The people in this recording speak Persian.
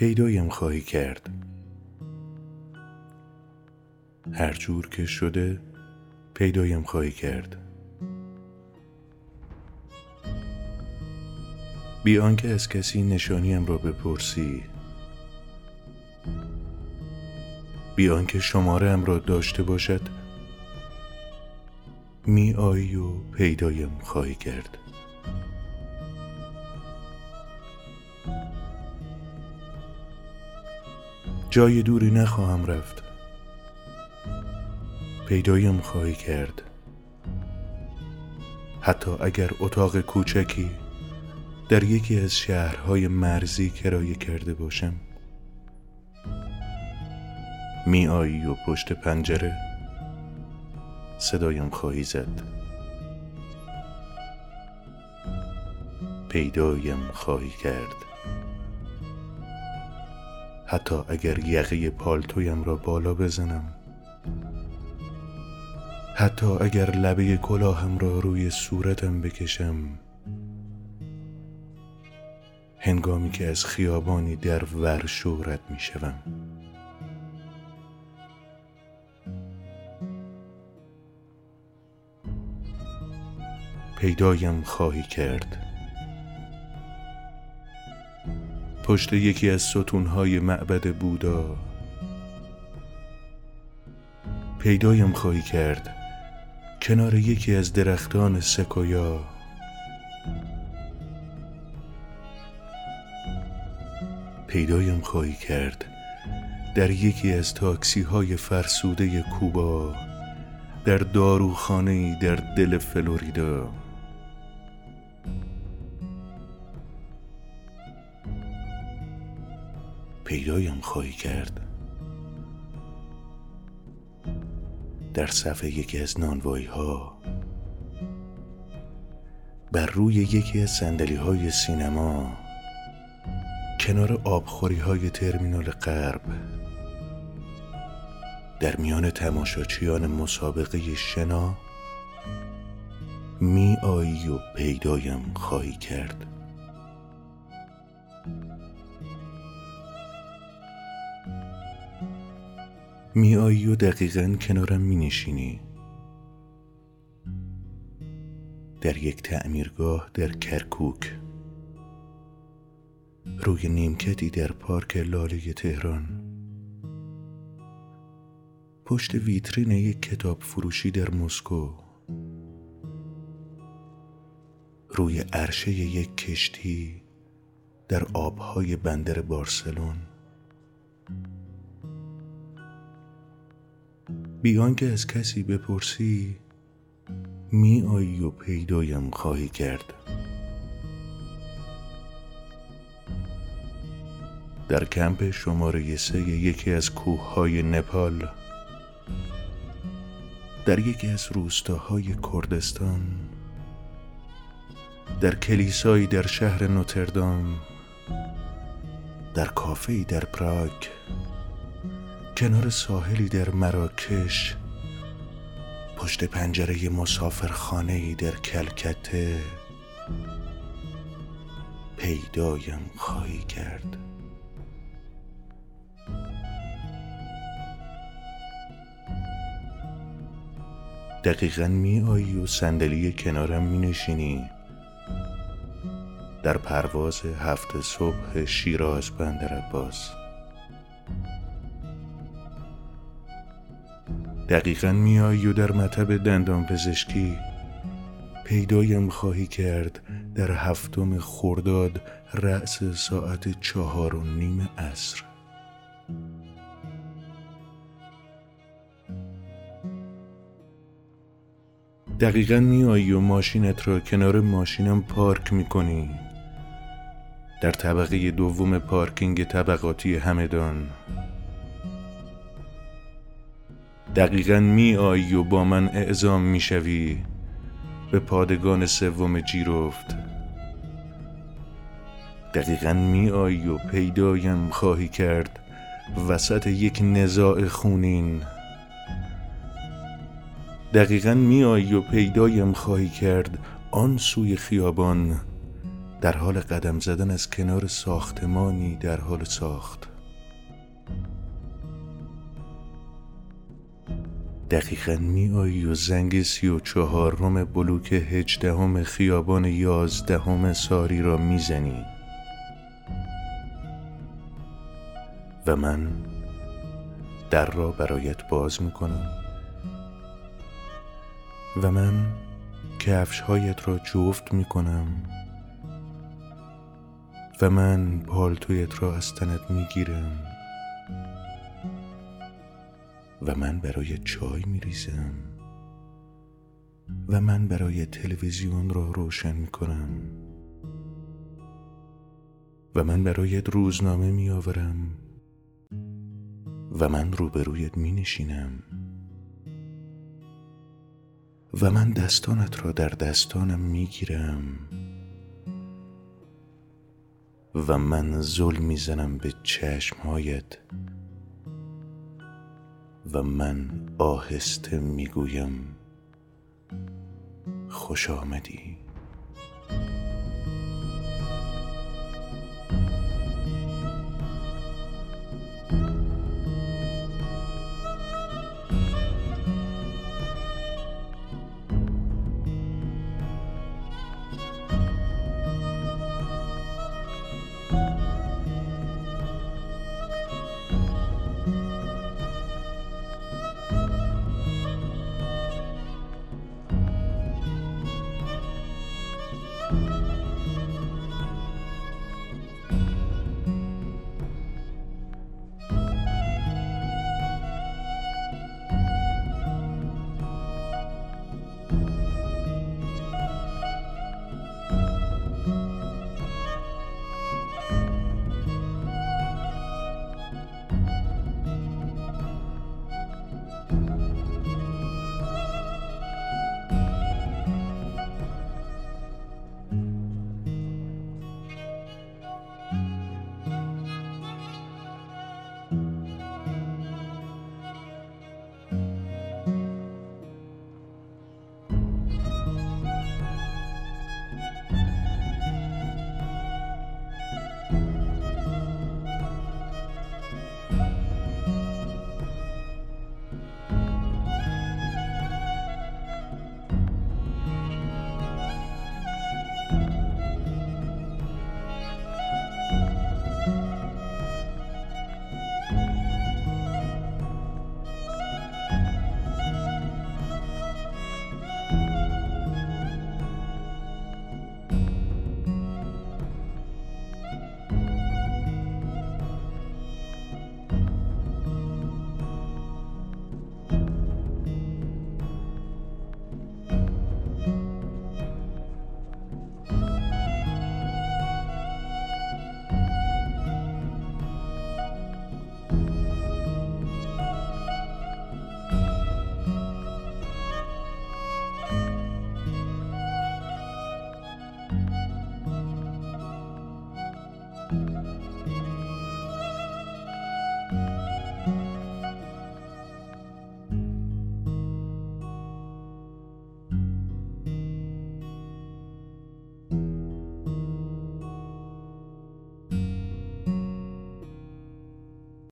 پیدایم خواهی کرد. هر جور که شده پیدایم خواهی کرد. بی آنکه از کسی نشانیم را بپرسی بی آنکه شماره را داشته باشد می آیی و پیدایم خواهی کرد. جای دوری نخواهم رفت. پیدایم خواهی کرد. حتی اگر اتاق کوچکی در یکی از شهرهای مرزی کرایه کرده باشم می آیی و پشت پنجره صدایم خواهی زد. پیدایم خواهی کرد. حتی اگر یقه پالتویم را بالا بزنم. حتی اگر لبه کلاهم را روی صورتم بکشم. هنگامی که از خیابانی در ورشو رد می شوم پیدایم خواهی کرد. پشت یکی از ستونهای معبد بودا. پیدایم خواهی کرد کنار یکی از درختان سکویا. پیدایم خواهی کرد در یکی از تاکسی های فرسوده کوبا در داروخانه در دل فلوریدا. پیدایم خواهی کرد. در صفحه یکی از نانوایی ها بر روی یکی از سندلی های سینما کنار آبخوری های ترمینال غرب در میان تماشاچیان مسابقه شنا می آیی و پیدایم خواهی کرد. می آیی و دقیقا کنارم می نشینی در یک تعمیرگاه در کرکوک. روی نیمکتی در پارک لاله تهران. پشت ویترین یک کتاب فروشی در مسکو. روی عرشه یک کشتی در آبهای بندر بارسلون. بیان که از کسی بپرسی می آیی و پیدایم خواهی کرد. در کمپ شماره سه یکی از کوههای نپال در یکی از روستاهای کردستان در کلیسایی در شهر نوتردام در کافه‌ای در پراگ کنار ساحلی در مراکش پشت پنجره مسافرخانه ای در کلکته پیدایم خواهی کرد. دقیقا می آیی و صندلی کنارم می نشینی در پرواز هفته صبح شیراز بندر عباس. دقیقا میایی و در مطب دندان پزشکی پیدایم خواهی کرد در هفتم خورداد رأس ساعت چهار و نیم عصر. دقیقا میایی و ماشینت را کنار ماشینم پارک می‌کنی. در طبقه دوم پارکینگ طبقاتی همدان دقیقا می آیی و با من اعزام می شوی به پادگان سوم جیرفت. دقیقا می آیی و پیدایم خواهی کرد. وسط یک نزاع خونین. دقیقا می آیی و پیدایم خواهی کرد. آن سوی خیابان. در حال قدم زدن از کنار ساختمانی در حال ساخت. دقیقا می آیی و زنگ سی و چهارم بلوک هجدهم خیابان یازدهم ساری را می‌زنی و من در را برایت باز می‌کنم و من کفش هایت را جفت می‌کنم و من پالتویت را از تنت می‌گیرم و من برای چای میریزم. و من برای تلویزیون را روشن می‌کنم. و من برایت روزنامه میآورم. و من روبرویت می نشینم و من دستانت را در دستانم می گیرم و من زل می‌زنم به چشمهایت. و من آهسته می‌گویم خوش آمدی.